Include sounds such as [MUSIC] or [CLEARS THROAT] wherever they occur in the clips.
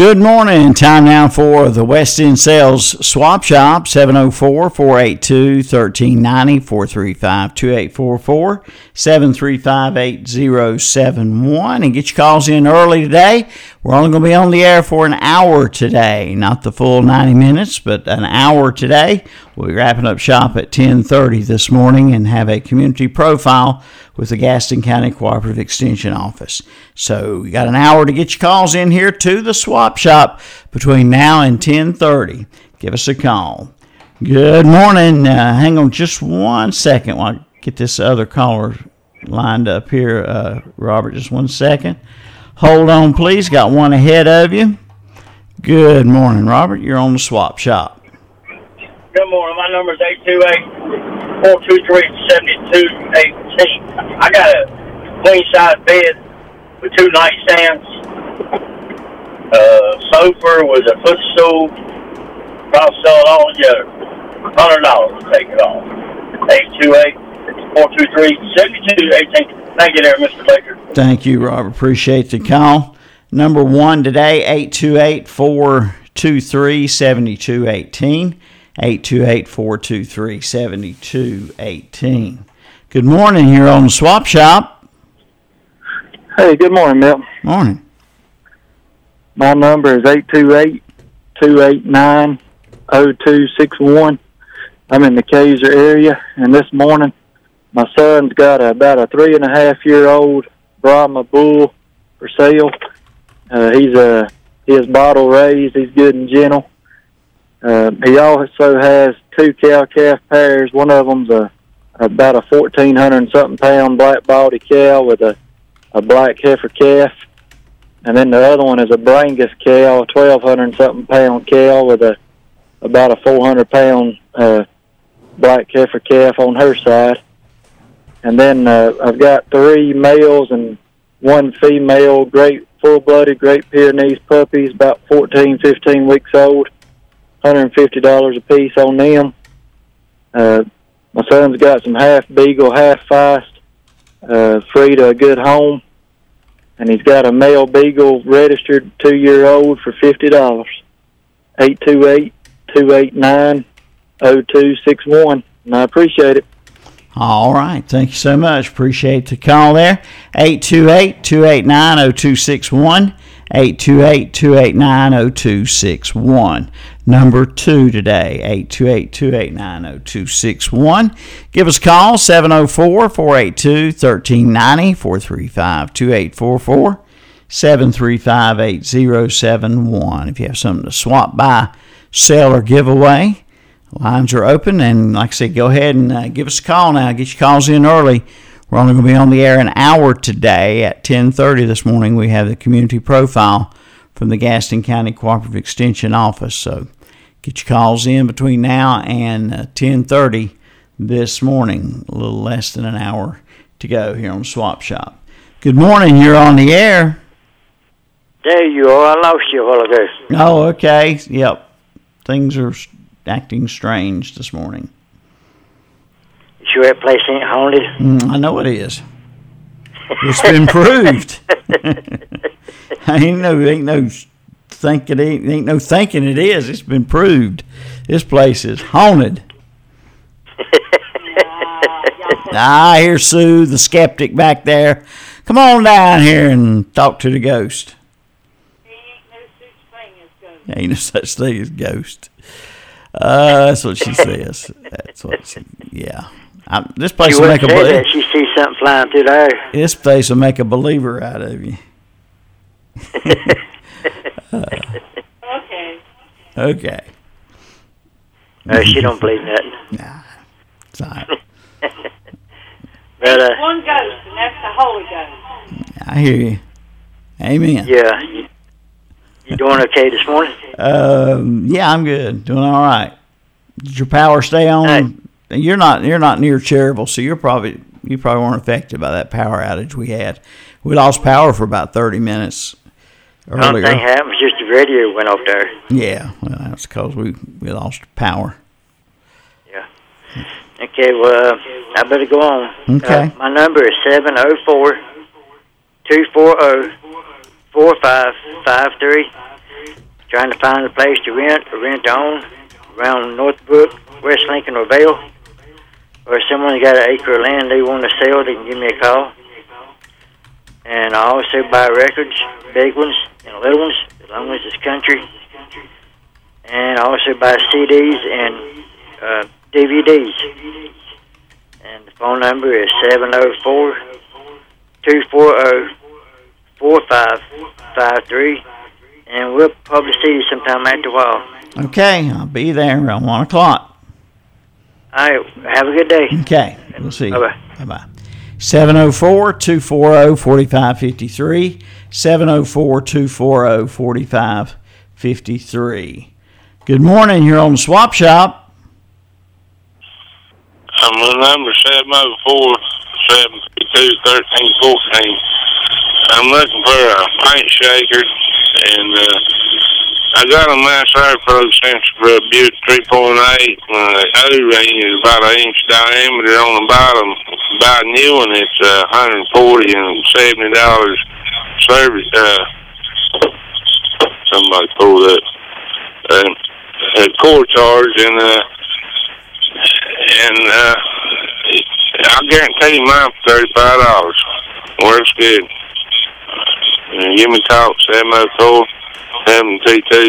Good morning. Time now for the West End Sales Swap Shop, 704 482 1390 435 2844 735 8071. And get your calls in early today. We're only going to be on the air for an hour today, not the full 90 minutes, but an hour today. We'll be wrapping up shop at 1030 this morning and have a community profile with the Gaston County Cooperative Extension Office. So you got an hour to get your calls in here to the swap shop between now and 1030. Give us a call. Good morning. Uh, hang on just one second while I get this other caller lined up here. Uh, Robert, just one second. Hold on, please. Got one ahead of you. Good morning, Robert. You're on the swap shop. Good morning. My number is 828 423 7218. I got a queen size bed with two nightstands, uh, sofa with a footstool. Probably sell it all together. $100 to take it off. 828 423 7218. Thank you there, Mr. Baker. Thank you, Robert. Appreciate the call. Number one today, 828 423 7218. 828 423 7218. Good morning here on the Swap Shop. Hey, good morning, Milt. Morning. My number is 828 289 0261. I'm in the Kaiser area, and this morning my son's got a, about a three and a half year old Brahma bull for sale. Uh, he's a he is bottle raised. He's good and gentle. Uh, he also has two cow calf pairs. One of them's a about a fourteen hundred something pound black body cow with a a black heifer calf, and then the other one is a Brangus cow, a twelve hundred something pound cow with a about a four hundred pound uh, black heifer calf on her side. And then uh, I've got three males and one female, great full-blooded Great Pyrenees puppies, about 14, 15 weeks old. $150 a piece on them. Uh, my son's got some half beagle, half feist, uh, free to a good home. And he's got a male beagle registered two year old for $50. 828 289 0261. And I appreciate it. All right. Thank you so much. Appreciate the call there. 828 289 0261. 828 289 0261. Number two today, 828 289 0261. Give us a call, 704 482 1390 435 2844 735 8071. If you have something to swap by, sell, or give away, lines are open. And like I said, go ahead and uh, give us a call now. Get your calls in early. We're only going to be on the air an hour today at 10:30 this morning. We have the community profile from the Gaston County Cooperative Extension Office. So get your calls in between now and uh, 10:30 this morning. A little less than an hour to go here on Swap Shop. Good morning. You're on the air. There you are. I lost you a while ago. Oh, okay. Yep. Things are acting strange this morning. Sure that place ain't haunted? Mm, I know it is. It's been [LAUGHS] proved. [LAUGHS] ain't no, ain't no thinking, ain't, ain't no thinking it is. It's been proved. This place is haunted. [LAUGHS] ah, I hear Sue, the skeptic back there. Come on down here and talk to the ghost. Ain't no such thing as ghost. Uh, that's what she says. That's what she. Yeah. I'm, this place she will make a. say be- that. She sees something flying through the air. This place will make a believer out of you. Okay. [LAUGHS] Okay. Uh, she don't believe nothing. Nah. It's all right. [LAUGHS] But, uh, One ghost, and that's the Holy Ghost. I hear you. Amen. yeah. You, you doing okay this morning? Um, yeah, I'm good. Doing all right. Did your power stay on? You're not. You're not near Cherryville, so you're probably you probably weren't affected by that power outage we had. We lost power for about 30 minutes earlier. happened, just the radio went off there. Yeah, well, that's because we we lost power. Yeah. Okay, well, uh, I better go on. Okay. Uh, my number is seven zero four two four zero four five five three. trying to find a place to rent or rent own around Northbrook, West Lincoln, or Vale, or someone got an acre of land they want to sell, they can give me a call. And I also buy records, big ones and little ones, as long as it's country. And I also buy CDs and uh, DVDs. And the phone number is 704 240 4553. And we'll probably see you sometime after a while. Okay, I'll be there around 1 o'clock. All right, have a good day. Okay, we'll see you. Bye-bye. Bye bye. 704 240 4553. 704 240 4553. Good morning. You're on the Swap Shop. Uh, I'm the number seven oh four seven two thirteen fourteen. I'm looking for a paint shaker, and uh, I got a nice air pro sensor for a Buick 3.8. Uh, the O-ring is about an inch diameter on the bottom. Buy a new one, it's uh, 140 and 70 dollars service. Uh, somebody pulled up. Um, a core charge and uh, and uh, I guarantee mine for thirty-five dollars. Works good. And give me a call seven oh four seven two two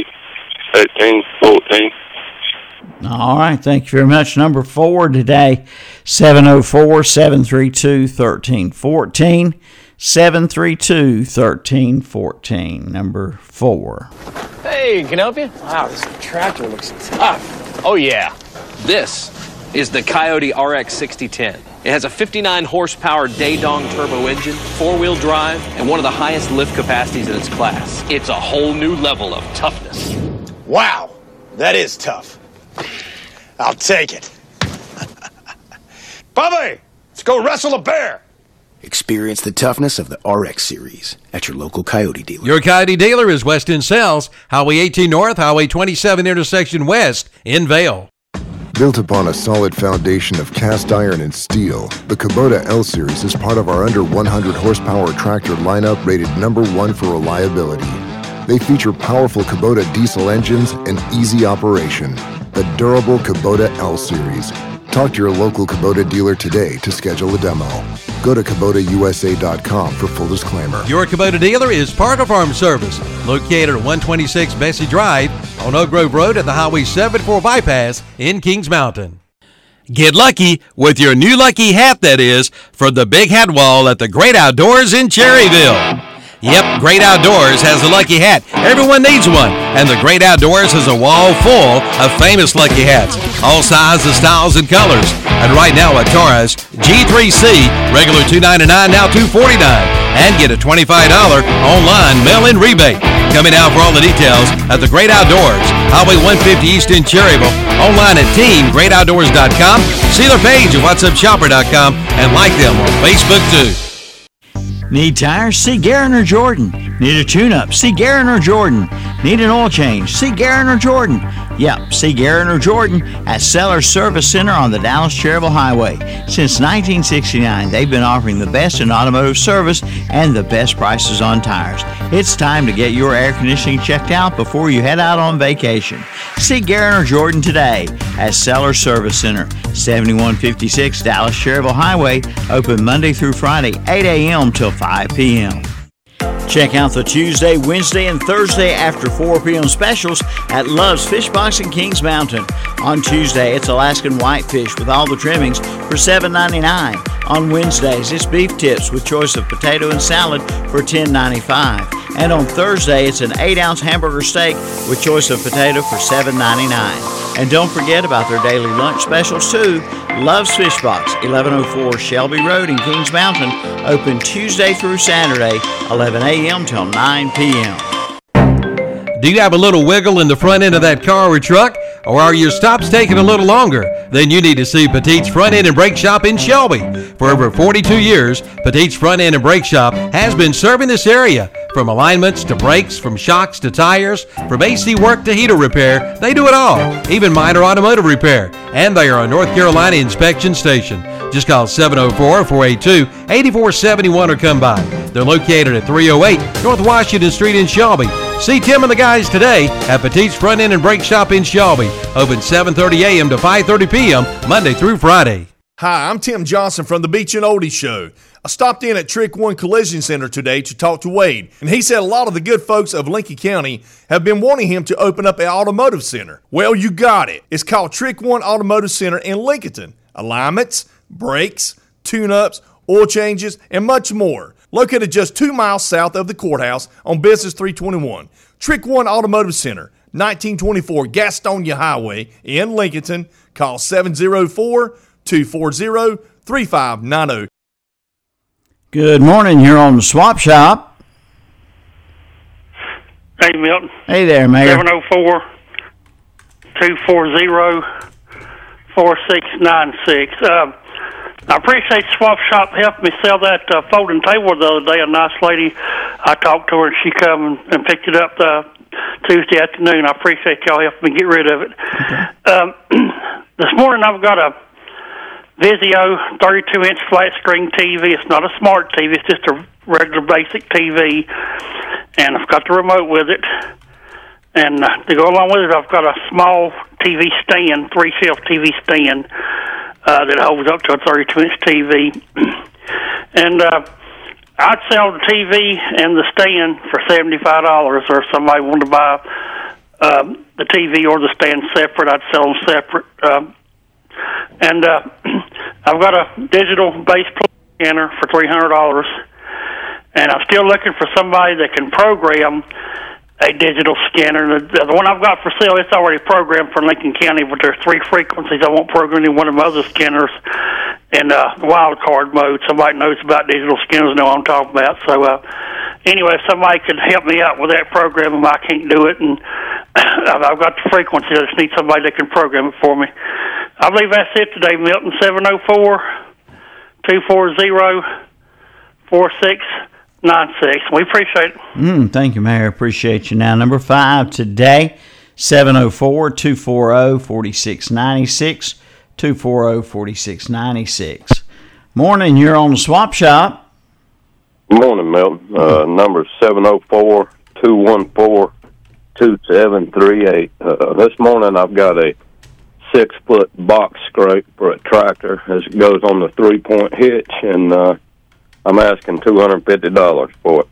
thirteen fourteen. All right. Thank you very much. Number four today 704 732 1314. 732 1314. Number four. Hey, can I help you? Wow, this tractor looks tough. Oh, yeah. This is the Kioti RX 6010. It has a 59 horsepower Daedong turbo engine, four wheel drive, and one of the highest lift capacities in its class. It's a whole new level of toughness. Wow, that is tough. I'll take it. [LAUGHS] Bubby, let's go wrestle a bear. Experience the toughness of the RX series at your local Kioti dealer. Your Kioti dealer is West End Sales, Highway 18 North, Highway 27 intersection west in Vale. Built upon a solid foundation of cast iron and steel, the Kubota L Series is part of our under 100 horsepower tractor lineup rated number one for reliability. They feature powerful Kubota diesel engines and easy operation. The durable Kubota L Series. Talk to your local Kubota dealer today to schedule a demo. Go to KubotaUSA.com for full disclaimer. Your Kubota dealer is Parker Farm Service, located at 126 Bessie Drive on Oak Grove Road at the Highway 74 bypass in Kings Mountain. Get lucky with your new lucky hat that is from the Big Hat Wall at the Great Outdoors in Cherryville. Yep, Great Outdoors has a lucky hat. Everyone needs one, and the Great Outdoors has a wall full of famous lucky hats, all sizes, styles, and colors. And right now at Torres, G3C, regular 299, now 249, and get a $25 online mail-in rebate. Coming out for all the details at the Great Outdoors, Highway 150 East in Cherryville, online at teamgreatoutdoors.com. See their page at whatsupshopper.com and like them on Facebook too. Need tires? See Garen or Jordan. Need a tune up? See Garen or Jordan. Need an oil change? See Garen or Jordan. Yep, see Garen or Jordan at Sellers Service Center on the Dallas Cherryville Highway. Since 1969, they've been offering the best in automotive service and the best prices on tires. It's time to get your air conditioning checked out before you head out on vacation. See Garen or Jordan today at Sellers Service Center, 7156 Dallas Cherryville Highway, open Monday through Friday, 8 a.m. till 5 p.m. Check out the Tuesday, Wednesday, and Thursday after 4 p.m. specials at Love's Fish Box in Kings Mountain. On Tuesday, it's Alaskan whitefish with all the trimmings for $7.99. On Wednesdays, it's beef tips with choice of potato and salad for $10.95. And on Thursday, it's an 8 ounce hamburger steak with choice of potato for $7.99. And don't forget about their daily lunch specials too. Love's Fish Box, 1104 Shelby Road in Kings Mountain, open Tuesday through Saturday, 11 a.m. till 9 p.m. Do you have a little wiggle in the front end of that car or truck? Or are your stops taking a little longer? Then you need to see Petite's Front End and Brake Shop in Shelby. For over 42 years, Petite's Front End and Brake Shop has been serving this area. From alignments to brakes, from shocks to tires, from AC work to heater repair, they do it all, even minor automotive repair. And they are a North Carolina inspection station. Just call 704 482 8471 or come by. They're located at 308 North Washington Street in Shelby. See Tim and the guys today at Petite's Front End and Brake Shop in Shelby. Open 7:30 a.m. to 5:30 p.m. Monday through Friday. Hi, I'm Tim Johnson from the Beach and Oldie Show. I stopped in at Trick One Collision Center today to talk to Wade, and he said a lot of the good folks of Lincoln County have been wanting him to open up an automotive center. Well, you got it. It's called Trick One Automotive Center in Lincoln. Alignments, brakes, tune ups, oil changes, and much more. Located just two miles south of the courthouse on Business 321. Trick One Automotive Center, 1924 Gastonia Highway in Lincoln. Call 704 240 3590. Good morning. You're on the swap shop. Hey, Milton. Hey there, Mayor. 704 240 4696. Um, I appreciate Swap Shop helping me sell that uh, folding table the other day. A nice lady, I talked to her and she come and picked it up uh, Tuesday afternoon. I appreciate y'all helping me get rid of it. Um, [CLEARS THROAT] this morning I've got a Vizio 32 inch flat screen TV. It's not a smart TV, it's just a regular basic TV. And I've got the remote with it. And uh, to go along with it, I've got a small TV stand, three shelf TV stand uh, that holds up to a 32 inch TV. [CLEARS THROAT] and uh, I'd sell the TV and the stand for $75, or if somebody wanted to buy um, the TV or the stand separate, I'd sell them separate. Um, and uh, [CLEARS THROAT] I've got a digital base scanner for three hundred dollars, and I'm still looking for somebody that can program a digital scanner. The, the one I've got for sale, it's already programmed for Lincoln County, but there's three frequencies I won't program in one of my other scanners in uh, wild card mode. Somebody knows about digital scanners know what I'm talking about. So uh, anyway, if somebody could help me out with that program, I can't do it, and [CLEARS THROAT] I've got the frequency. I just need somebody that can program it for me. I believe that's it today, Milton. Seven zero four two four zero four six nine six. We appreciate it. Mm, thank you, Mayor. Appreciate you. Now, number five today, 704 240 4696. 240 4696. Morning, you're on the swap shop. Morning, Milton. Uh, number 704 214 2738. Uh, This morning I've got a six foot box scrape for a tractor as it goes on the three point hitch, and uh, I'm asking $250 for it.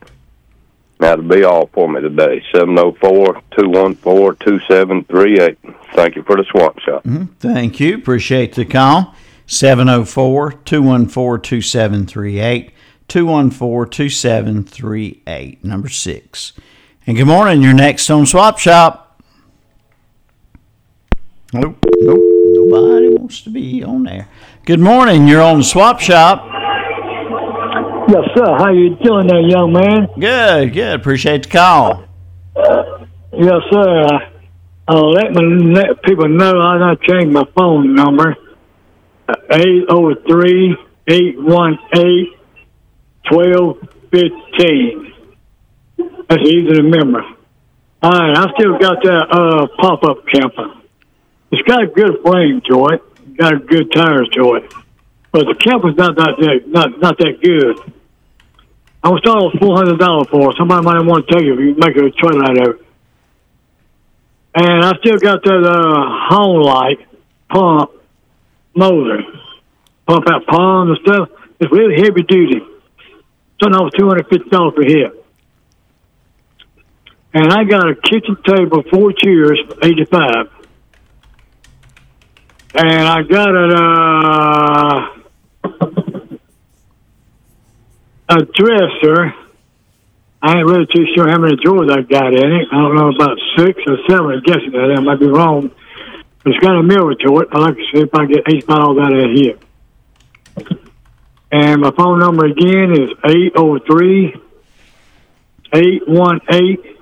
To be all for me today, 704 214 2738. Thank you for the swap shop. Mhm. Thank you. Appreciate the call. 704 214 2738. 214 2738. Number six. And good morning. You're next on Swap Shop. Nope. Nobody wants to be on there. Good morning. You're on the Swap Shop. Yes, sir. How you doing there, young man? Good. Good. Appreciate the call. Yes, sir. Uh, uh, let me let people know I done changed my phone number. Uh, Eight zero three eight one eight twelve fifteen. That's easy to remember. All right, I still got that uh, pop-up camper. It's got a good frame to it. Got good tires to it, but the camper's not that not not that good. I was with four hundred dollars for it. Somebody might want to take it if you make a trade out of it. And I still got that uh home light pump motor. Pump out ponds and stuff. It's really heavy duty. Something over two hundred fifty dollars per hit. And I got a kitchen table, four chairs, eighty five. And I got a uh a dresser. I ain't really too sure how many drawers I got in it. I don't know about six or seven. I'm guessing that I might be wrong. It's got a mirror to it. I like to see if I get eight miles out of here. And my phone number again is 803 818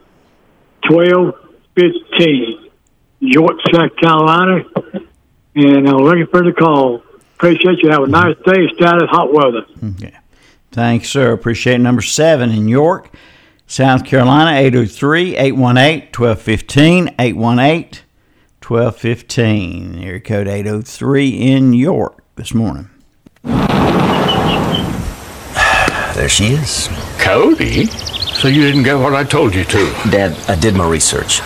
1215. York, South Carolina. And I'm looking for the call. Appreciate you. Have a nice day. Stay out of hot weather. Hmm. Yeah. Thanks, sir. Appreciate number seven in York, South Carolina, 803 818 1215. 818 1215. Area code 803 in York this morning. [SIGHS] There she is. Cody? So you didn't get what I told you to? Dad, I did my research.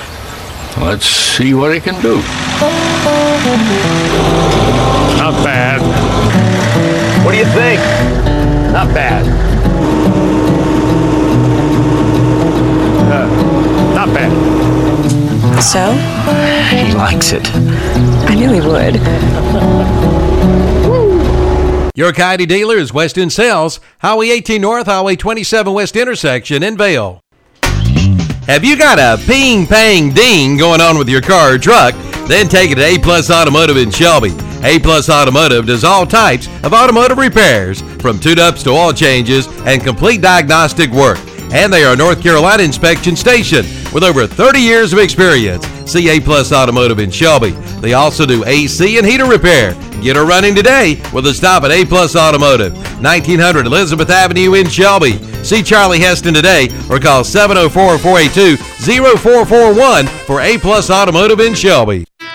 Let's see what he can do. Not bad. What do you think? Not bad. Uh, not bad. So? He likes it. I knew he would. Your Kioti dealer is West End Sales, Highway 18 North, Highway 27 West intersection in Vale. Have you got a ping pang ding going on with your car or truck? Then take it to A Plus Automotive in Shelby. A Plus Automotive does all types of automotive repairs, from tune-ups to oil changes and complete diagnostic work. And they are a North Carolina inspection station with over 30 years of experience. See A Plus Automotive in Shelby. They also do AC and heater repair. Get her running today with a stop at A Plus Automotive, 1900 Elizabeth Avenue in Shelby. See Charlie Heston today or call 704 482 0441 for A Plus Automotive in Shelby.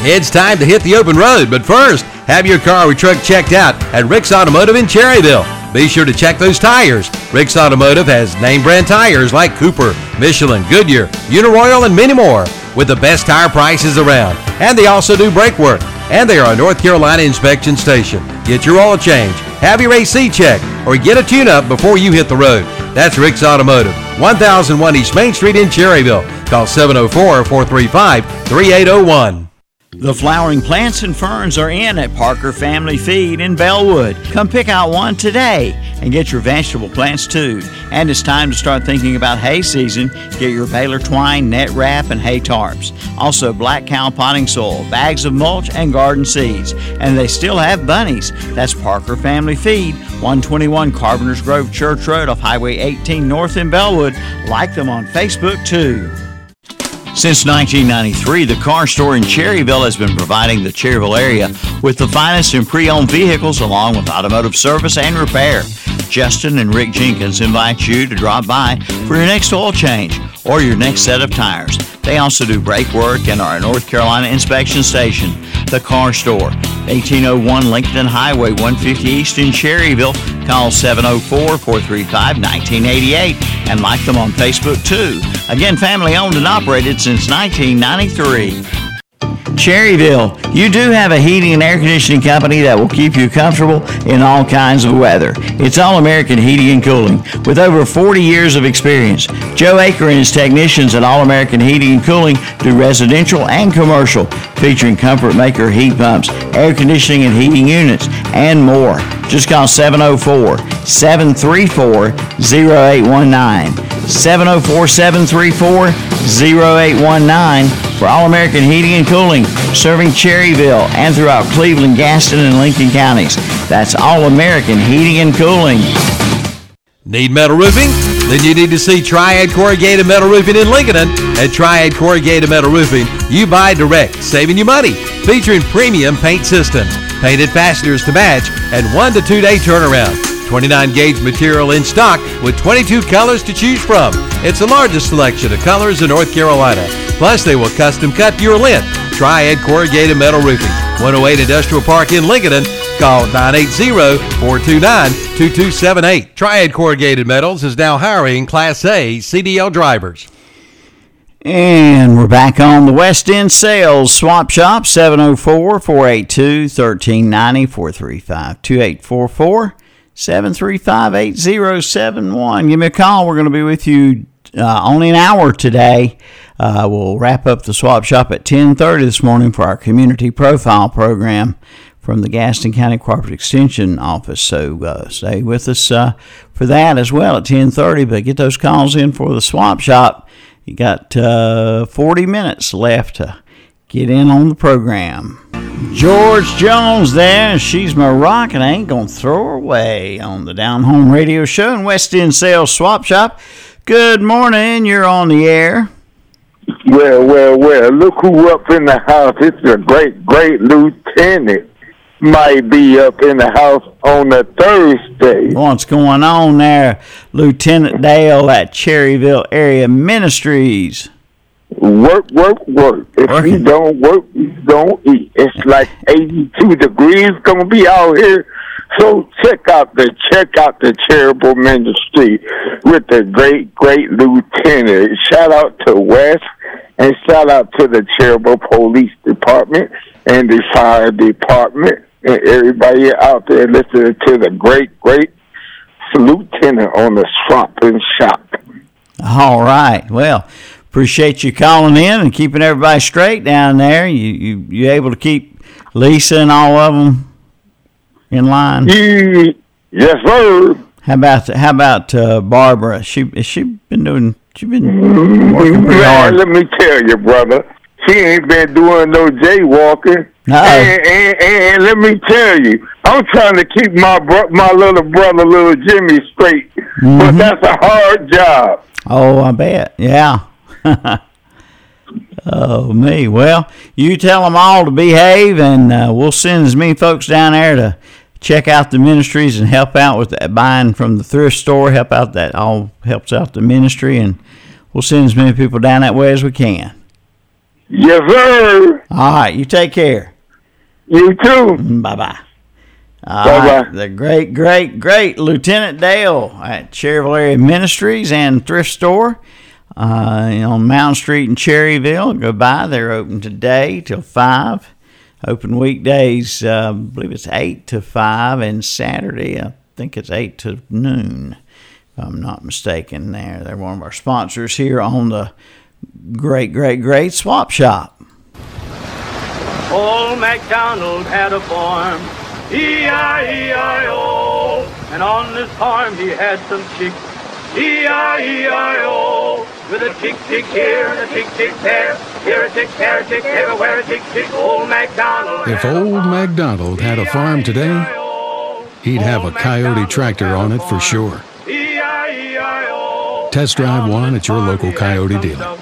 It's time to hit the open road, but first, have your car or truck checked out at Rick's Automotive in Cherryville. Be sure to check those tires. Rick's Automotive has name brand tires like Cooper, Michelin, Goodyear, Uniroyal, and many more with the best tire prices around. And they also do brake work. And they are a North Carolina inspection station. Get your oil change, have your AC checked, or get a tune-up before you hit the road. That's Rick's Automotive, 1001 East Main Street in Cherryville. Call 704-435-3801. The flowering plants and ferns are in at Parker Family Feed in Belwood. Come pick out one today and get your vegetable plants too. And it's time to start thinking about hay season. Get your baler twine, net wrap, and hay tarps. Also, black cow potting soil, bags of mulch, and garden seeds. And they still have bunnies. That's Parker Family Feed, 121 Carpenter's Grove Church Road off Highway 18 North in Belwood. Like them on Facebook too. Since 1993, the car store in Cherryville has been providing the Cherryville area with the finest in pre-owned vehicles along with automotive service and repair. Justin and Rick Jenkins invite you to drop by for your next oil change or your next set of tires. They also do brake work and are a North Carolina inspection station. The Car Store, 1801 Lincoln Highway 150 East in Cherryville. Call 704-435-1988 and like them on Facebook too. Again, family owned and operated since 1993. Cherryville, you do have a heating and air conditioning company that will keep you comfortable in all kinds of weather. It's All American Heating and Cooling with over 40 years of experience. Joe Aker and his technicians at All American Heating and Cooling do residential and commercial, featuring Comfort Maker heat pumps, air conditioning and heating units, and more. Just call 704 734 0819. 704 734 0819 for All American Heating and Cooling, serving Cherryville and throughout Cleveland, Gaston, and Lincoln counties. That's All American Heating and Cooling. Need metal roofing? Then you need to see Triad Corrugated Metal Roofing in Lincoln. At Triad Corrugated Metal Roofing, you buy direct, saving you money. Featuring premium paint systems, painted fasteners to match, and one to two day turnaround. 29 gauge material in stock with 22 colors to choose from. It's the largest selection of colors in North Carolina. Plus, they will custom cut your length. Triad Corrugated Metal Roofing, 108 Industrial Park in Lincoln. Call 980-429-2278. Triad Corrugated Metals is now hiring Class A CDL drivers. And we're back on the West End Sales Swap Shop, 704 482 1390 435 2844 735 8071. Give me a call. We're going to be with you uh, only an hour today. Uh, we'll wrap up the swap shop at 10:30 this morning for our community profile program from the Gaston County Cooperative Extension Office. So uh, stay with us uh, for that as well at 10:30. But get those calls in for the swap shop. You got uh, 40 minutes left to get in on the program. George Jones there. She's my rock, and I ain't gonna throw her away on the Down Home Radio Show and West End Sales Swap Shop. Good morning. You're on the air. Well, well, well. Look who up in the house. It's a great, great lieutenant. Might be up in the house on a Thursday. What's going on there, Lieutenant Dale at Cherryville Area Ministries? Work, work, work. If you don't work, you don't eat. It's like 82 degrees gonna be out here. So check out the check out the charitable ministry with the great, great lieutenant. Shout out to Wes and shout out to the charitable police department and the fire department and everybody out there listening to the great, great lieutenant on the swamp and shop. All right. Well, appreciate you calling in and keeping everybody straight down there. You you you able to keep Lisa and all of them in line? yes, sir. How about how about uh, Barbara? She she been doing? She been working pretty hard. let me tell you, brother. She ain't been doing no jaywalking. And, and, and let me tell you, I'm trying to keep my bro- my little brother, little Jimmy, straight. But Mhm. that's a hard job. Oh, I bet. Yeah. [LAUGHS] oh, me. Well, you tell them all to behave, and uh, we'll send as many folks down there to check out the ministries and help out with that buying from the thrift store. Help out that all helps out the ministry, and we'll send as many people down that way as we can. Yes, sir. All right. You take care. You too. Bye bye. Bye-bye. The great, great, great Lieutenant Dale at Cherryville Area Ministries and Thrift Store uh, on Mountain Street in Cherryville. Go by. They're open today till 5. Open weekdays, uh, I believe it's 8 to 5, and Saturday, I think it's 8 to noon, if I'm not mistaken. There, They're one of our sponsors here on the great, great, great swap shop. Old MacDonald had a farm, E-I-E-I-O. And on this farm he had some chicks, E-I-E-I-O. With a tick tick here and a tick tick there, here a tick, there a tick, everywhere a tick tick. Old MacDonald. If old MacDonald had a farm today, he'd have a Kioti tractor on it for sure. Test drive one at your local Kioti dealer.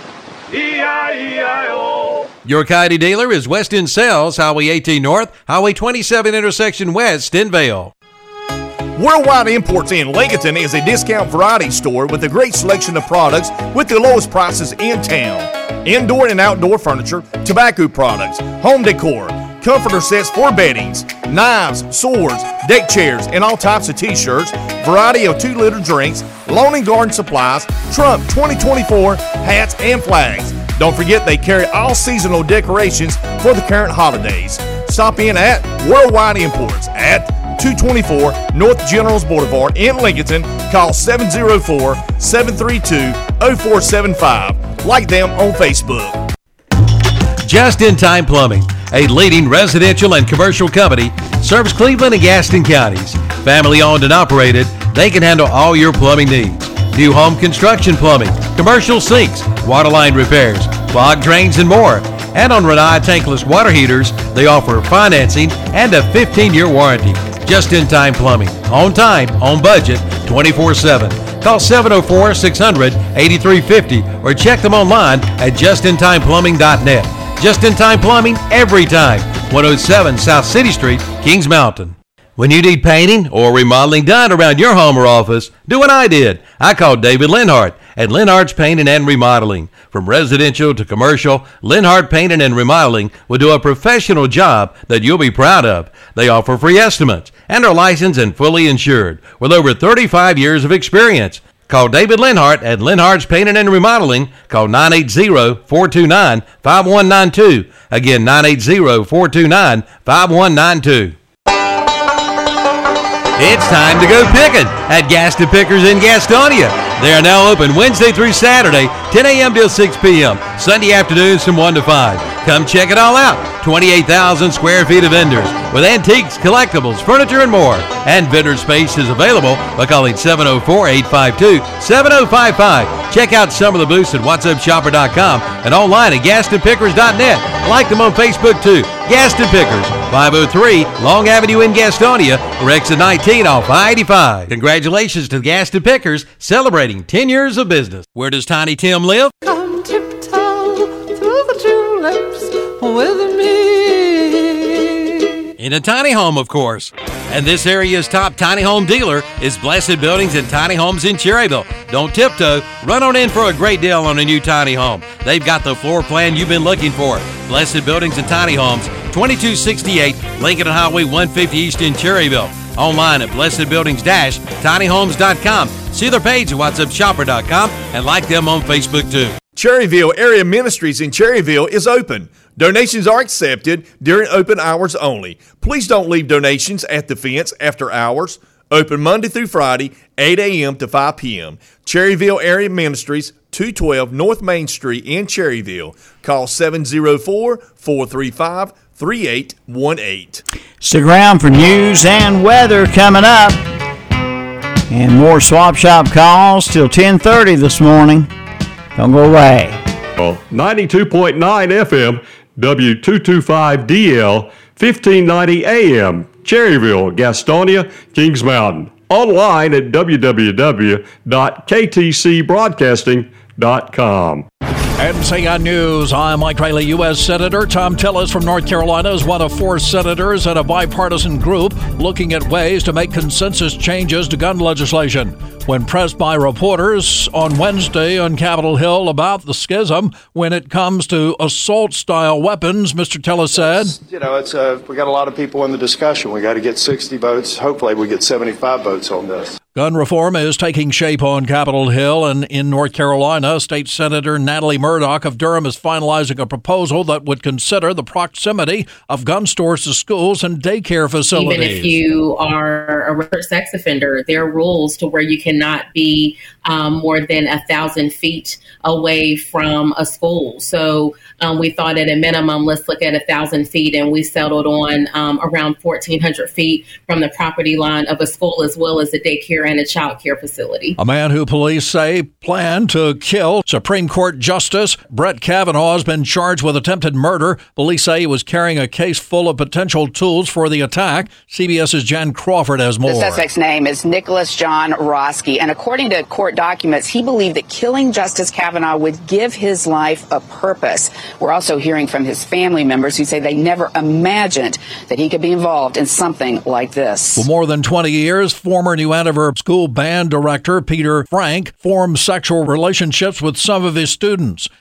Your Kioti dealer is West End Sales, Highway 18 North, Highway 27 intersection west in Vale. Worldwide Imports in Lincoln is a discount variety store with a great selection of products with the lowest prices in town. Indoor and outdoor furniture, tobacco products, home decor, comforter sets for beddings, knives, swords, deck chairs, and all types of t-shirts, variety of 2-liter drinks, lawn and garden supplies, Trump 2024 hats and flags. Don't forget they carry all seasonal decorations for the current holidays. Stop in at Worldwide Imports at 224 North Generals Boulevard in Lincoln. Call 704 732 0475. Like them on Facebook. Just in Time Plumbing, a leading residential and commercial company, serves Cleveland and Gaston counties. Family owned and operated, they can handle all your plumbing needs. New home construction plumbing, commercial sinks, waterline repairs, clogged drains, and more. And on Rinnai tankless water heaters, they offer financing and a 15 year warranty. Just in time plumbing, on time, on budget, 24 7. Call 704 600 8350 or check them online at justintimeplumbing.net. Just in time plumbing every time. 107 South City Street, Kings Mountain. When you need painting or remodeling done around your home or office, do what I did. I called David Linhart at Linhart's Painting and Remodeling. From residential to commercial, Linhart Painting and Remodeling will do a professional job that you'll be proud of. They offer free estimates and are licensed and fully insured with over 35 years of experience. Call David Linhart at Linhart's Painting and Remodeling. Call 980-429-5192. Again, 980-429-5192. It's time to go picking at Gaston Pickers in Gastonia. They are now open Wednesday through Saturday, 10 a.m. till 6 p.m. Sunday afternoons from 1 to 5. Come check it all out. 28,000 square feet of vendors with antiques, collectibles, furniture, and more. And vendor space is available by calling 704-852-7055. Check out some of the booths at whatsupshopper.com and online at gastonpickers.net. Like them on Facebook too. Gaston Pickers, 503 Long Avenue in Gastonia, or exit 19 off I-85. Congratulations to Gaston Pickers, celebrating 10 years of business. Where does Tiny Tim live? Come tiptoe through the tulips with me. In a tiny home, of course. And this area's top tiny home dealer is Blessed Buildings and Tiny Homes in Cherryville. Don't tiptoe. Run on in for a great deal on a new tiny home. They've got the floor plan you've been looking for. Blessed Buildings and Tiny Homes, 2268 Lincoln Highway 150 East in Cherryville. Online at blessedbuildings-tinyhomes.com. See their page at whatsupshopper.com and like them on Facebook too. Cherryville Area Ministries in Cherryville is open. Donations are accepted during open hours only. Please don't leave donations at the fence after hours. Open Monday through Friday, 8 a.m. to 5 p.m. Cherryville Area Ministries, 212 North Main Street in Cherryville. Call 704 435 3818. Stick around for news and weather coming up. And more swap shop calls till 10:30 this morning. Don't go away. 92.9 FM, W225DL, 1590 AM, Cherryville, Gastonia, Kings Mountain. Online at www.ktcbroadcasting.com. NCN News. I'm Mike Riley. U.S. Senator Thom Tillis from North Carolina is one of four senators in a bipartisan group looking at ways to make consensus changes to gun legislation. When pressed by reporters on Wednesday on Capitol Hill about the schism when it comes to assault style weapons, Mr. Tillis said, You know, it's uh, we got a lot of people in the discussion. We got to get 60 votes. Hopefully, we get 75 votes on this. Gun reform is taking shape on Capitol Hill and in North Carolina. State Senator Natalie Murdock of Durham is finalizing a proposal that would consider the proximity of gun stores to schools and daycare facilities. Even if you are a registered sex offender, there are rules to where you cannot be um, more than a thousand feet away from a school. So um, we thought at a minimum, let's look at a thousand feet, and we settled on um, around 1,400 feet from the property line of a school as well as a daycare and a child care facility. A man who police say planned to kill Supreme Court Justice Brett Kavanaugh has been charged with attempted murder. Police say he was carrying a case full of potential tools for the attack. CBS's Jan Crawford has more. The suspect's name is Nicholas John Roske, and according to court documents, he believed that killing Justice Kavanaugh would give his life a purpose. We're also hearing from his family members who say they never imagined that he could be involved in something like this. For more than 20 years, former New Hanover School band director Peter Frank formed sexual relationships with some of his students.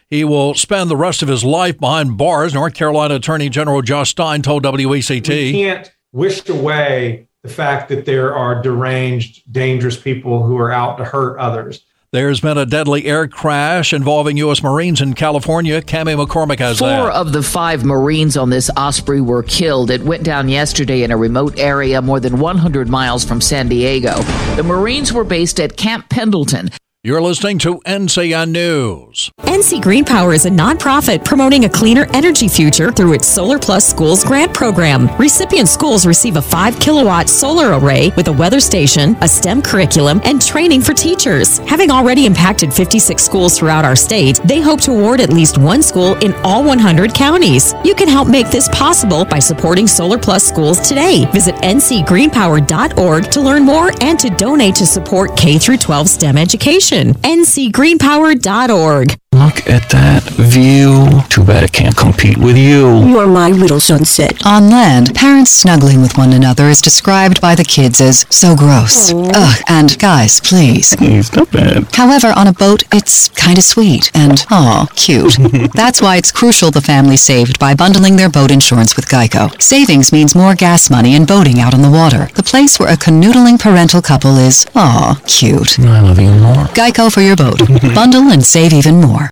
He will spend the rest of his life behind bars, North Carolina Attorney General Josh Stein told WECT. We can't wish away the fact that there are deranged, dangerous people who are out to hurt others. There's been a deadly air crash involving U.S. Marines in California. Cami McCormick has Four that. of the five Marines on this Osprey were killed. It went down yesterday in a remote area more than 100 miles from San Diego. The Marines were based at Camp Pendleton. You're listening to NCN News. NC Green Power is a nonprofit promoting a cleaner energy future through its Solar Plus Schools grant program. Recipient schools receive a 5 kilowatt solar array with a weather station, a STEM curriculum, and training for teachers. Having already impacted 56 schools throughout our state, they hope to award at least one school in all 100 counties. You can help make this possible by supporting Solar Plus Schools today. Visit ncgreenpower.org to learn more and to donate to support K 12 STEM education. ncgreenpower.org. Look at that view. Too bad it can't compete with you. You're my little sunset. On land, parents snuggling with one another is described by the kids as so gross. Ugh, and guys, please. Stop it. However, on a boat, it's kind of sweet and, aw, cute. [LAUGHS] That's why it's crucial the family saved by bundling their boat insurance with Geico. Savings means more gas money and boating out on the water. The place where a canoodling parental couple is, aw, cute. I love you more. Geico for your boat. [LAUGHS] Bundle and save even more.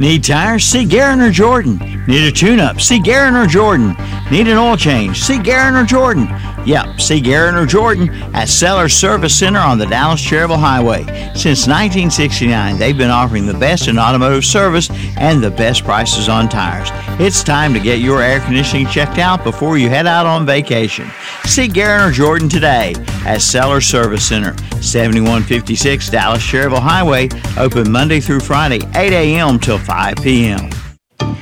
Need tires? See Guerin or Jordan. Need a tune-up? See Guerin or Jordan. Need an oil change? See Guerin or Jordan. Yep, see Guerin or Jordan at Sellers Service Center on the Dallas Cherryville Highway. Since 1969, they've been offering the best in automotive service and the best prices on tires. It's time to get your air conditioning checked out before you head out on vacation. See Guerin or Jordan today at Sellers Service Center, 7156 Dallas Cherryville Highway, open Monday through Friday, 8 a.m. till 5 p.m.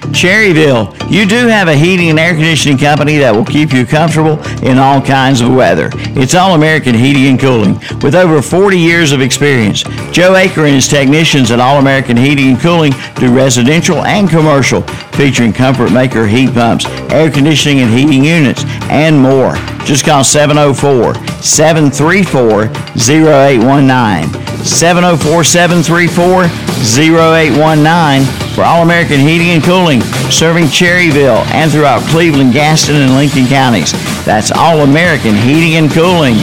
Cherryville, you do have a heating and air conditioning company that will keep you comfortable in all kinds of weather. It's All American Heating and Cooling. With over 40 years of experience, Joe Aker and his technicians at All American Heating and Cooling do residential and commercial, featuring Comfortmaker heat pumps, air conditioning and heating units, and more. Just call 704 734 0819. 704 734 0819 for All American Heating and Cooling, serving Cherryville and throughout Cleveland, Gaston, and Lincoln counties. That's All American Heating and Cooling.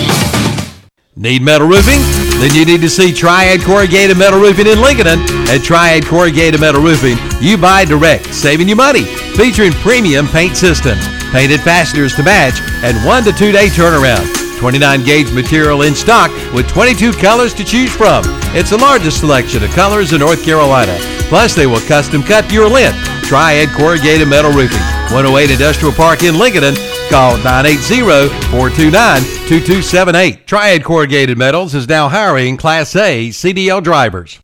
Need metal roofing? Then you need to see Triad Corrugated Metal Roofing in Lincoln. At Triad Corrugated Metal Roofing, you buy direct, saving you money. Featuring premium paint systems, painted fasteners to match, and one to two day turnaround. 29 gauge material in stock with 22 colors to choose from. It's the largest selection of colors in North Carolina. Plus, they will custom cut your length. Triad Corrugated Metal Roofing, 108 Industrial Park in Lincoln. Call 980-429-2278. Triad Corrugated Metals is now hiring Class A CDL drivers.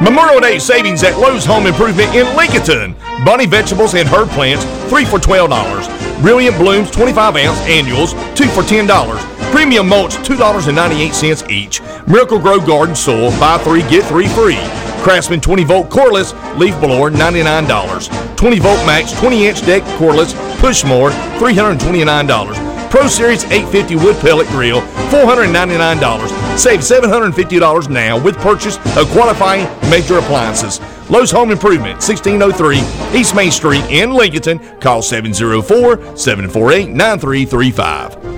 Memorial Day savings at Lowe's Home Improvement in Lincoln. Bonnie vegetables and herb plants, 3 for $12. Brilliant Blooms 25 ounce annuals, 2 for $10. Premium mulch, $2.98 each. Miracle-Gro Garden Soil, buy 3, get 3 free. Craftsman 20 volt cordless leaf blower, $99. 20 volt max 20 inch deck cordless push mower, $329. Pro Series 850 wood pellet grill, $499. Save $750 now with purchase of qualifying major appliances. Lowe's Home Improvement, 1603 East Main Street in Lincoln. Call 704 748 9335.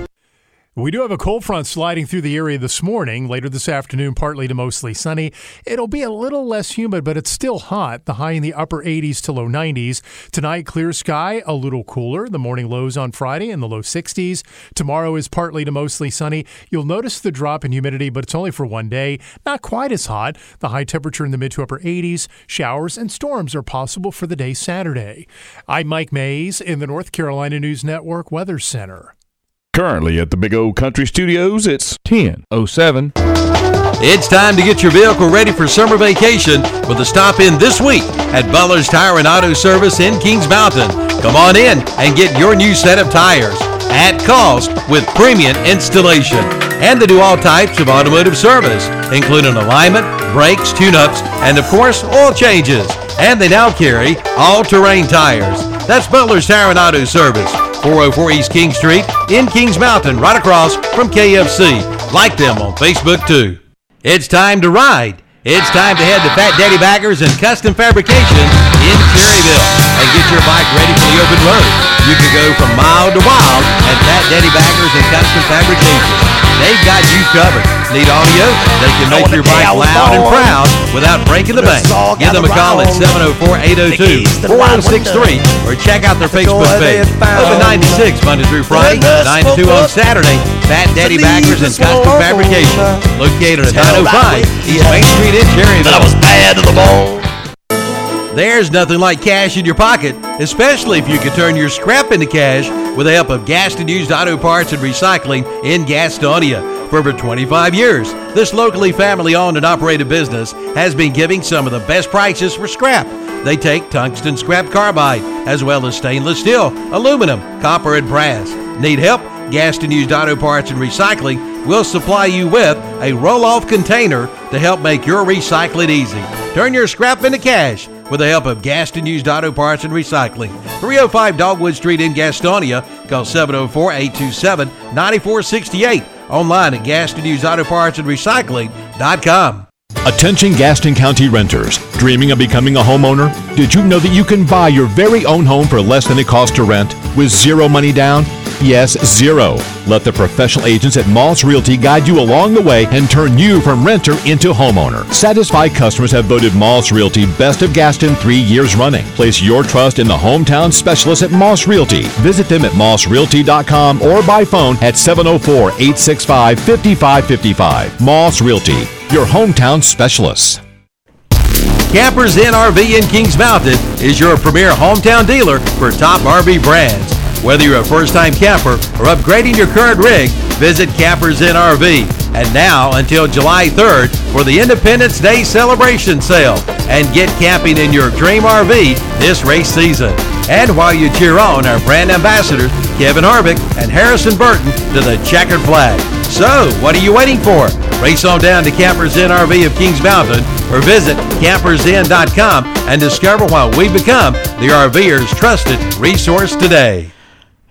We do have a cold front sliding through the area this morning. Later this afternoon, partly to mostly sunny. It'll be a little less humid, but it's still hot. The high in the upper 80s to low 90s. Tonight, clear sky, a little cooler. The morning lows on Friday in the low 60s. Tomorrow is partly to mostly sunny. You'll notice the drop in humidity, but it's only for one day. Not quite as hot. The high temperature in the mid to upper 80s. Showers and storms are possible for the day Saturday. I'm Mike Mays in the North Carolina News Network Weather Center. Currently at the Big O Country Studios, it's 1007. It's time to get your vehicle ready for summer vacation with a stop in this week at Butler's Tire and Auto Service in Kings Mountain. Come on in and get your new set of tires at cost with premium installation. And they do all types of automotive service, including alignment, brakes, tune-ups, and of course, oil changes. And they now carry all-terrain tires. That's Butler's Tire and Auto Service. 404 East King Street in Kings Mountain, right across from KFC. Like them on Facebook too. It's time to ride. It's time to head to Fat Daddy Baggers and Custom Fabrication in Cherryville and get your bike ready for the open road. You can go from mild to wild at Fat Daddy Baggers and Custom Fabrication. They've got you covered. Need audio? They can make your bike loud and proud without breaking the bank. Give them a call at 704-802-4163 or check out their Facebook page. Open 96 Monday through Friday, 9 to 2 on Saturday. Fat Daddy Baggers and Custom Fabrication. Located at 905 East Main Street in Cherryville. That was bad to the bone. There's nothing like cash in your pocket, especially if you can turn your scrap into cash with the help of Gaston Used Auto Parts and Recycling in Gastonia. For over 25 years, this locally family owned and operated business has been giving some of the best prices for scrap. They take tungsten scrap carbide, as well as stainless steel, aluminum, copper, and brass. Need help? Gaston Used Auto Parts and Recycling will supply you with a roll off container to help make your recycling easy. Turn your scrap into cash with the help of Gaston Used Auto Parts and Recycling. 305 Dogwood Street in Gastonia. Call 704 827 9468. Online at GastonUsedAutoPartsAndRecycling.com. Attention Gaston County renters. Dreaming of becoming a homeowner? Did you know that you can buy your very own home for less than it costs to rent with zero money down? Yes, zero. Let the professional agents at Moss Realty guide you along the way and turn you from renter into homeowner. Satisfied customers have voted Moss Realty Best of Gaston three years running. Place your trust in the hometown specialists at Moss Realty. Visit them at mossrealty.com or by phone at 704 865 5555. Moss Realty, your hometown specialists. Campers RV in Kings Mountain is your premier hometown dealer for top RV brands. Whether you're a first time camper or upgrading your current rig, visit Campers Inn RV. And now until July 3rd for the Independence Day celebration sale. And get camping in your dream RV this race season. And while you cheer on our brand ambassadors, Kevin Harvick and Harrison Burton to the checkered flag. So, what are you waiting for? Race on down to Campers Inn RV of Kings Mountain or visit campersinn.com and discover why we've become the RVer's trusted resource today.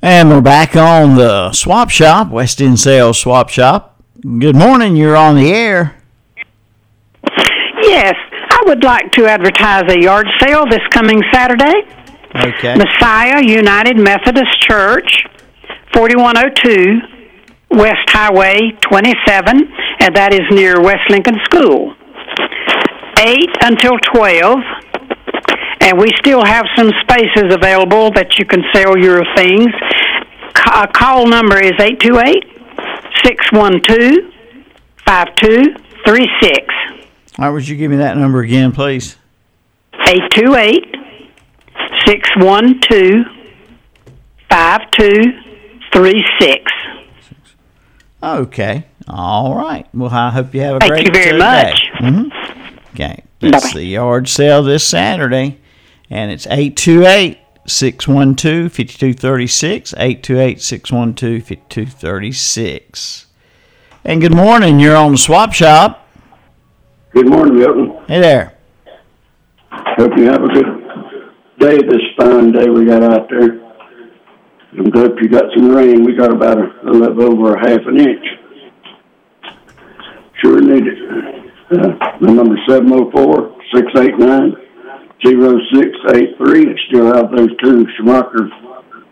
And we're back on the swap shop, West End Sales Swap Shop. Good morning, you're on the air. Yes, I would like to advertise a yard sale this coming Saturday. Okay. Messiah United Methodist Church, 4102 West Highway 27, and that is near West Lincoln School. 8 until 12, and we still have some spaces available that you can sell your things. Ca- call number is 828 612 5236. All right, would you give me that number again, please? 828 612 5236. Okay. All right. Well, I hope you have a Thank great day. Thank you very much. hmm Okay. That's the yard sale this Saturday, and it's 828 612 5236. 828 612 5236. And good morning. You're on the swap shop. Good morning, Milton. Hey there. Hope you have a good day this fine day we got out there. I'm glad you got some rain. We got about a, a little over a half an inch. Sure need it. Uh, my number seven oh zero six eight three. Still have those two Schumacher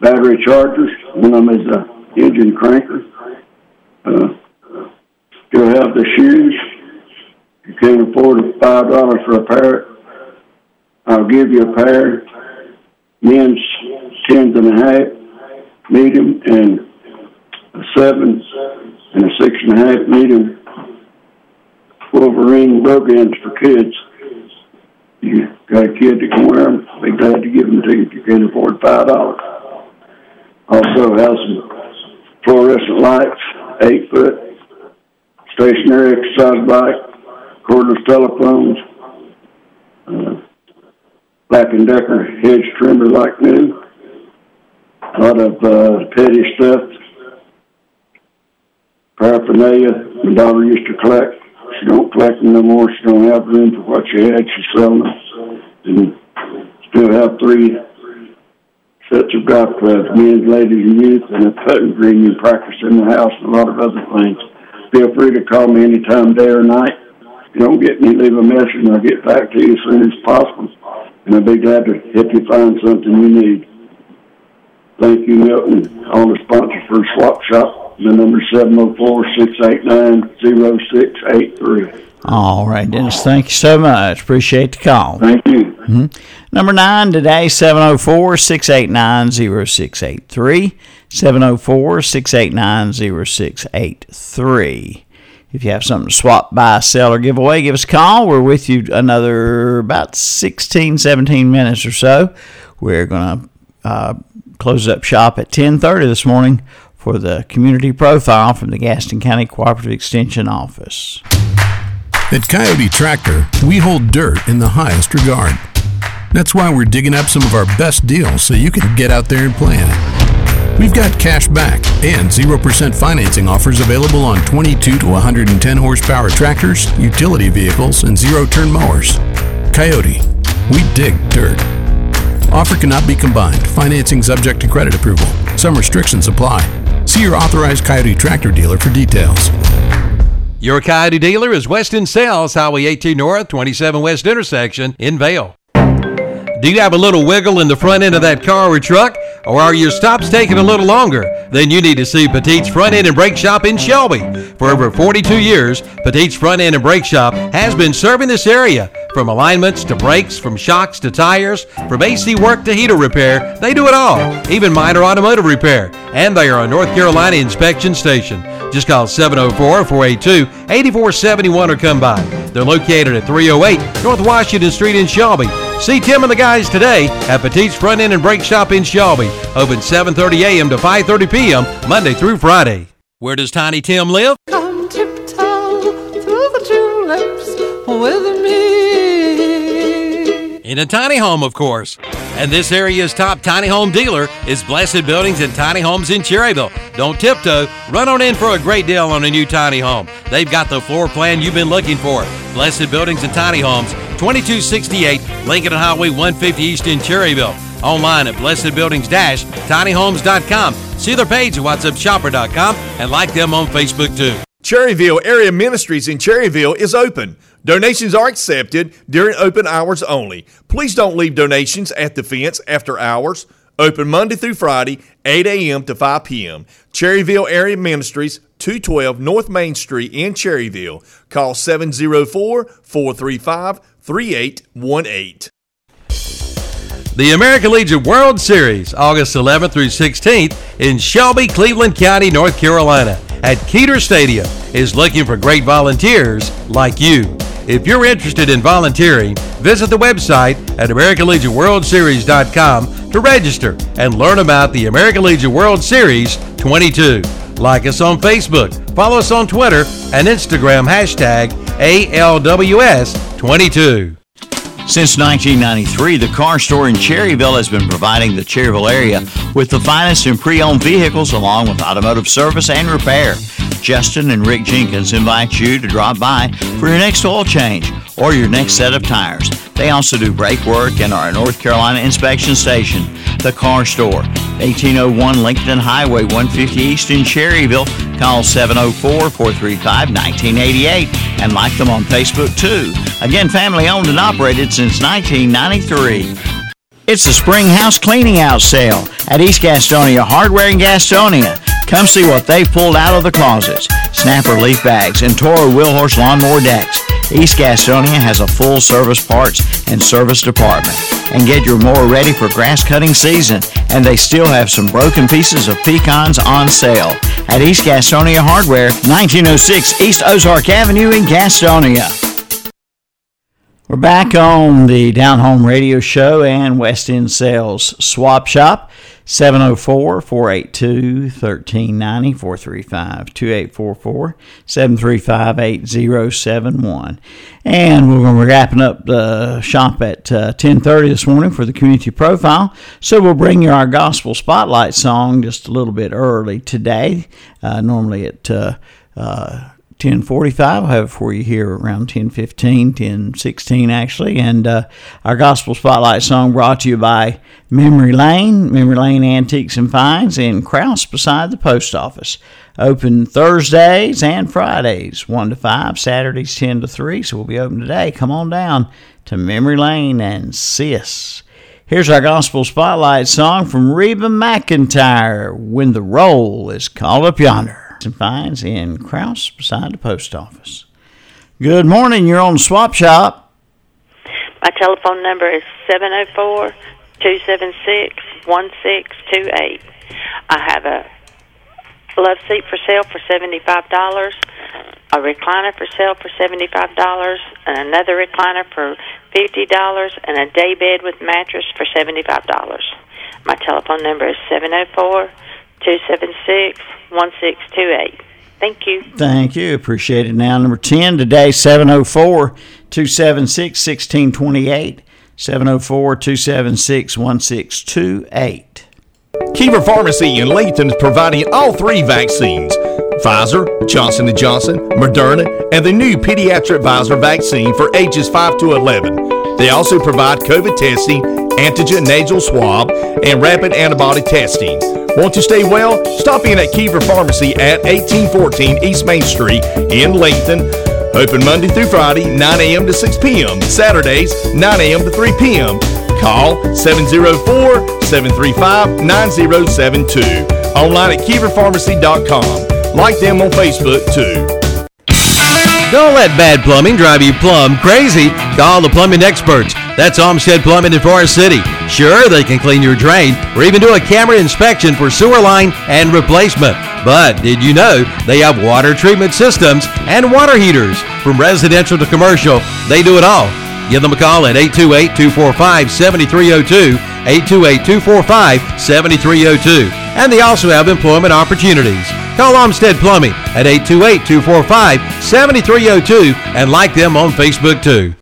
battery chargers. One of them is a engine cranker. Uh, still have the shoes. You can't afford five dollars for a pair. I'll give you a pair. Men's tens and a half, medium, and a seven and a six and a half medium. Wolverine brogans for kids. You got a kid that can wear them, be glad to give them to you if you can't afford five dollars. Also have some fluorescent lights, eight foot, stationary exercise bike, cordless telephones, uh, Black and Decker hedge trimmer like new. A lot of uh, petty stuff, paraphernalia. My daughter used to collect. She don't collect them no more. She don't have room for what she had. She's selling them. And still have three sets of golf clubs, men's, ladies, and youth, and a putting green you practice in the house and a lot of other things. Feel free to call me anytime, day or night. If you don't get me, leave a message and I'll get back to you as soon as possible. And I'll be glad to help you find something you need. Thank you, Milton. All the sponsors for Swap Shop. The number 704-689-0683. All right, Dennis. Thank you so much. Appreciate the call. Thank you. hmm Number nine today, 704 689 0683. 704 689 0683. If you have something to swap, buy, sell, or give away, give us a call. We're with you another about 16, 17 minutes or so. We're going to uh, close up shop at 10.30 this morning for the community profile from the Gaston County Cooperative Extension Office. At Kioti Tractor, we hold dirt in the highest regard. That's why we're digging up some of our best deals so you can get out there and plan. We've got cash back and 0% financing offers available on 22 to 110 horsepower tractors, utility vehicles, and zero turn mowers. Kioti, we dig dirt. Offer cannot be combined. Financing subject to credit approval. Some restrictions apply. See your authorized Kioti Tractor dealer for details. Your Kioti dealer is West End Sales, Highway 18 North, 27 West intersection in Vale. Do you have a little wiggle in the front end of that car or truck? Or are your stops taking a little longer? Then you need to see Petite's Front End and Brake Shop in Shelby. For over 42 years, Petite's Front End and Brake Shop has been serving this area. From alignments to brakes, from shocks to tires, from AC work to heater repair, they do it all, even minor automotive repair. And they are a North Carolina inspection station. Just call 704 482 8471 or come by. They're located at 308 North Washington Street in Shelby. See Tim and the guys today at Petite's Front End and Brake Shop in Shelby. Open 7:30 a.m. to 5:30 p.m. Monday through Friday. Where does Tiny Tim live? Come tiptoe through the tulips with me. In a tiny home, of course. And this area's top tiny home dealer is Blessed Buildings and Tiny Homes in Cherryville. Don't tiptoe. Run on in for a great deal on a new tiny home. They've got the floor plan you've been looking for. Blessed Buildings and Tiny Homes, 2268 Lincoln Highway 150 East in Cherryville. Online at blessedbuildings-tinyhomes.com. See their page at whatsupshopper.com and like them on Facebook too. Cherryville Area Ministries in Cherryville is open. Donations are accepted during open hours only. Please don't leave donations at the fence after hours. Open Monday through Friday, 8 a.m. to 5 p.m. Cherryville Area Ministries, 212 North Main Street in Cherryville. Call 704 435 3818. The American Legion World Series, August 11th through 16th in Shelby, Cleveland County, North Carolina, at Keeter Stadium, is looking for great volunteers like you. If you're interested in volunteering, visit the website at AmericanLegionWorldSeries.com to register and learn about the American Legion World Series 22. Like us on Facebook, follow us on Twitter and Instagram hashtag ALWS22. Since 1993, the car store in Cherryville has been providing the Cherryville area with the finest in pre owned vehicles along with automotive service and repair. Justin and Rick Jenkins invite you to drop by for your next oil change or your next set of tires. They also do brake work and are a North Carolina inspection station. The Car Store, 1801 Lincoln Highway 150 East in Cherryville. Call 704 435 1988 and like them on Facebook too. Again, family owned and operated since 1993. It's the Spring House Cleaning Out Sale at East Gastonia Hardware in Gastonia. Come see what they've pulled out of the closets. Snapper leaf bags and Toro Wheelhorse lawnmower decks. East Gastonia has a full service parts and service department. And get your mower ready for grass cutting season. And they still have some broken pieces of pecans on sale at East Gastonia Hardware, 1906 East Ozark Avenue in Gastonia. We're back on the Down Home Radio Show and West End Sales Swap Shop. 704 482 1390 435 2844 735 8071. And we're going to be wrapping up the shop at uh, 1030 this morning for the community profile. So we'll bring you our gospel spotlight song just a little bit early today. Uh, normally at uh, uh 1045. I'll have it for you here around 1015, 1016 actually. And uh, our Gospel Spotlight song brought to you by Memory Lane, Memory Lane Antiques and Finds in Crouse beside the post office. Open Thursdays and Fridays, 1 to 5, Saturdays 10 to 3. So we'll be open today. Come on down to Memory Lane and see us. Here's our Gospel Spotlight song from Reba McEntire, When the Roll is Called Up Yonder and Finds in Crouse beside the post office. Good morning. You're on Swap Shop. My telephone number is 704 276 1628. I have a love seat for sale for $75, a recliner for sale for $75, and another recliner for $50, and a day bed with mattress for $75. My telephone number is 704 276 1628. Thank you. Thank you. Appreciate it. Now, number 10 today, 704 276 1628. 704 276 1628. Kiever Pharmacy in Layton is providing all three vaccines Pfizer, Johnson & Johnson, Moderna, and the new pediatric Pfizer vaccine for ages 5 to 11. They also provide COVID testing, antigen nasal swab, and rapid antibody testing. Want to stay well? Stop in at Kiever Pharmacy at 1814 East Main Street in Layton. Open Monday through Friday, 9 a.m. to 6 p.m. Saturdays, 9 a.m. to 3 p.m. Call 704 735 9072. Online at KieverPharmacy.com. Like them on Facebook too. Don't let bad plumbing drive you plumb crazy. Call the plumbing experts. That's Olmsted Plumbing in Forest City. Sure, they can clean your drain or even do a camera inspection for sewer line and replacement. But did you know they have water treatment systems and water heaters? From residential to commercial, they do it all. Give them a call at 828 245 7302, 828 245 7302. And they also have employment opportunities. Call Olmsted Plumbing at 828 245 7302 and like them on Facebook too.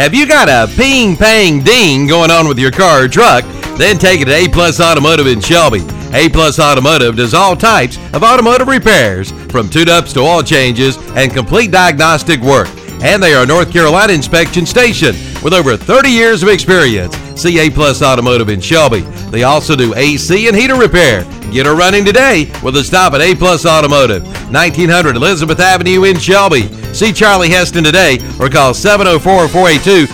Have you got a ping pang ding going on with your car or truck? Then take it to A Plus Automotive in Shelby. A Plus Automotive does all types of automotive repairs, from tune-ups to oil changes and complete diagnostic work. And they are a North Carolina inspection station with over 30 years of experience. See A Plus Automotive in Shelby. They also do AC and heater repair. Get her running today with a stop at A Plus Automotive, 1900 Elizabeth Avenue in Shelby. See Charlie Heston today or call 704 482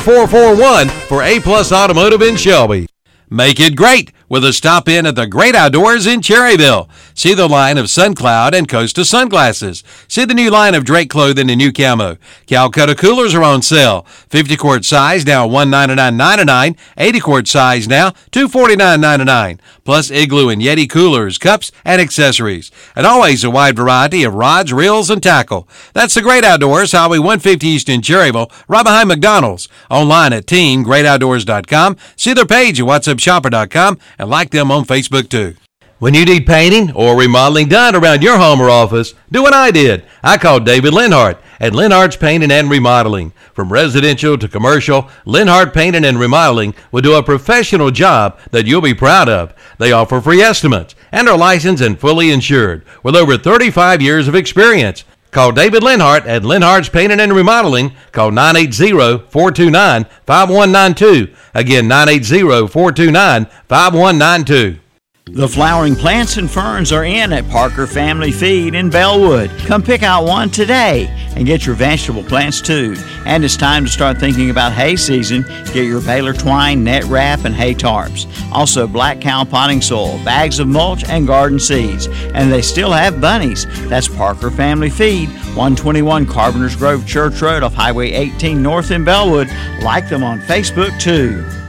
0441 for A Plus Automotive in Shelby. Make it great with a stop in at the Great Outdoors in Cherryville. See the line of SunCloud and Costa sunglasses. See the new line of Drake clothing in new camo. Calcutta coolers are on sale. 50 quart size now $199.99. 80 quart size now $249.99. Plus Igloo and Yeti coolers, cups, and accessories. And always a wide variety of rods, reels, and tackle. That's the Great Outdoors, Highway 150 East in Cherryville, right behind McDonald's. Online at teamgreatoutdoors.com. See their page at whatsupshopper.com and like them on Facebook too. When you need painting or remodeling done around your home or office, do what I did. I called David Linhart at Linhart's Painting and Remodeling. From residential to commercial, Linhart Painting and Remodeling will do a professional job that you'll be proud of. They offer free estimates and are licensed and fully insured with over 35 years of experience. Call David Linhart at Linhart's Painting and Remodeling. Call 980-429-5192. Again, 980-429-5192. The flowering plants and ferns are in at Parker Family Feed in Belwood. Come pick out one today and get your vegetable plants too. And it's time to start thinking about hay season. Get your baler twine, net wrap, and hay tarps. Also, black cow potting soil, bags of mulch, and garden seeds. And they still have bunnies. That's Parker Family Feed, 121 Carpenter's Grove Church Road off Highway 18 North in Belwood. Like them on Facebook too.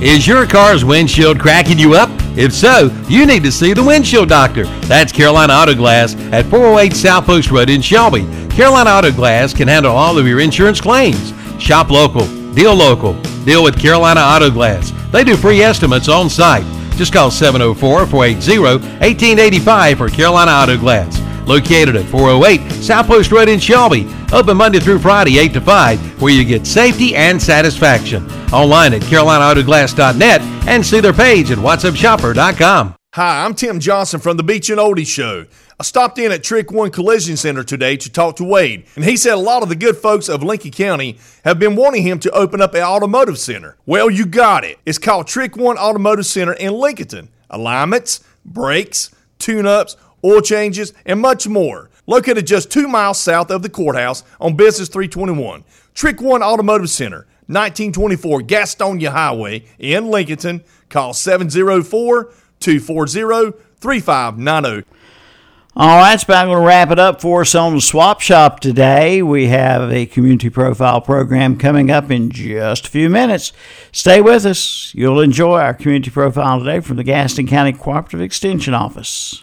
Is your car's windshield cracking you up? If so, you need to see the windshield doctor. That's Carolina Auto Glass at 408 South Post Road in Shelby. Carolina Auto Glass can handle all of your insurance claims. Shop local, deal local, deal with Carolina Auto Glass. They do free estimates on site. Just call 704 480 1885 for Carolina Auto Glass. Located at 408 South Post Road in Shelby. Open Monday through Friday, 8 to 5, where you get safety and satisfaction. Online at CarolinaAutoglass.net and see their page at WhatsUpShopper.com. Hi, I'm Tim Johnson from the Beach and Oldie Show. I stopped in at Trick One Collision Center today to talk to Wade, and he said a lot of the good folks of Lincoln County have been wanting him to open up an automotive center. Well, you got it. It's called Trick One Automotive Center in Lincoln. Alignments, brakes, tune ups, oil changes, and much more. Located just two miles south of the courthouse on Business 321. Trick One Automotive Center, 1924 Gastonia Highway in Lincoln. Call 704 240 3590. All right, that's about going to wrap it up for us on the Swap Shop today. We have a community profile program coming up in just a few minutes. Stay with us. You'll enjoy our community profile today from the Gaston County Cooperative Extension Office.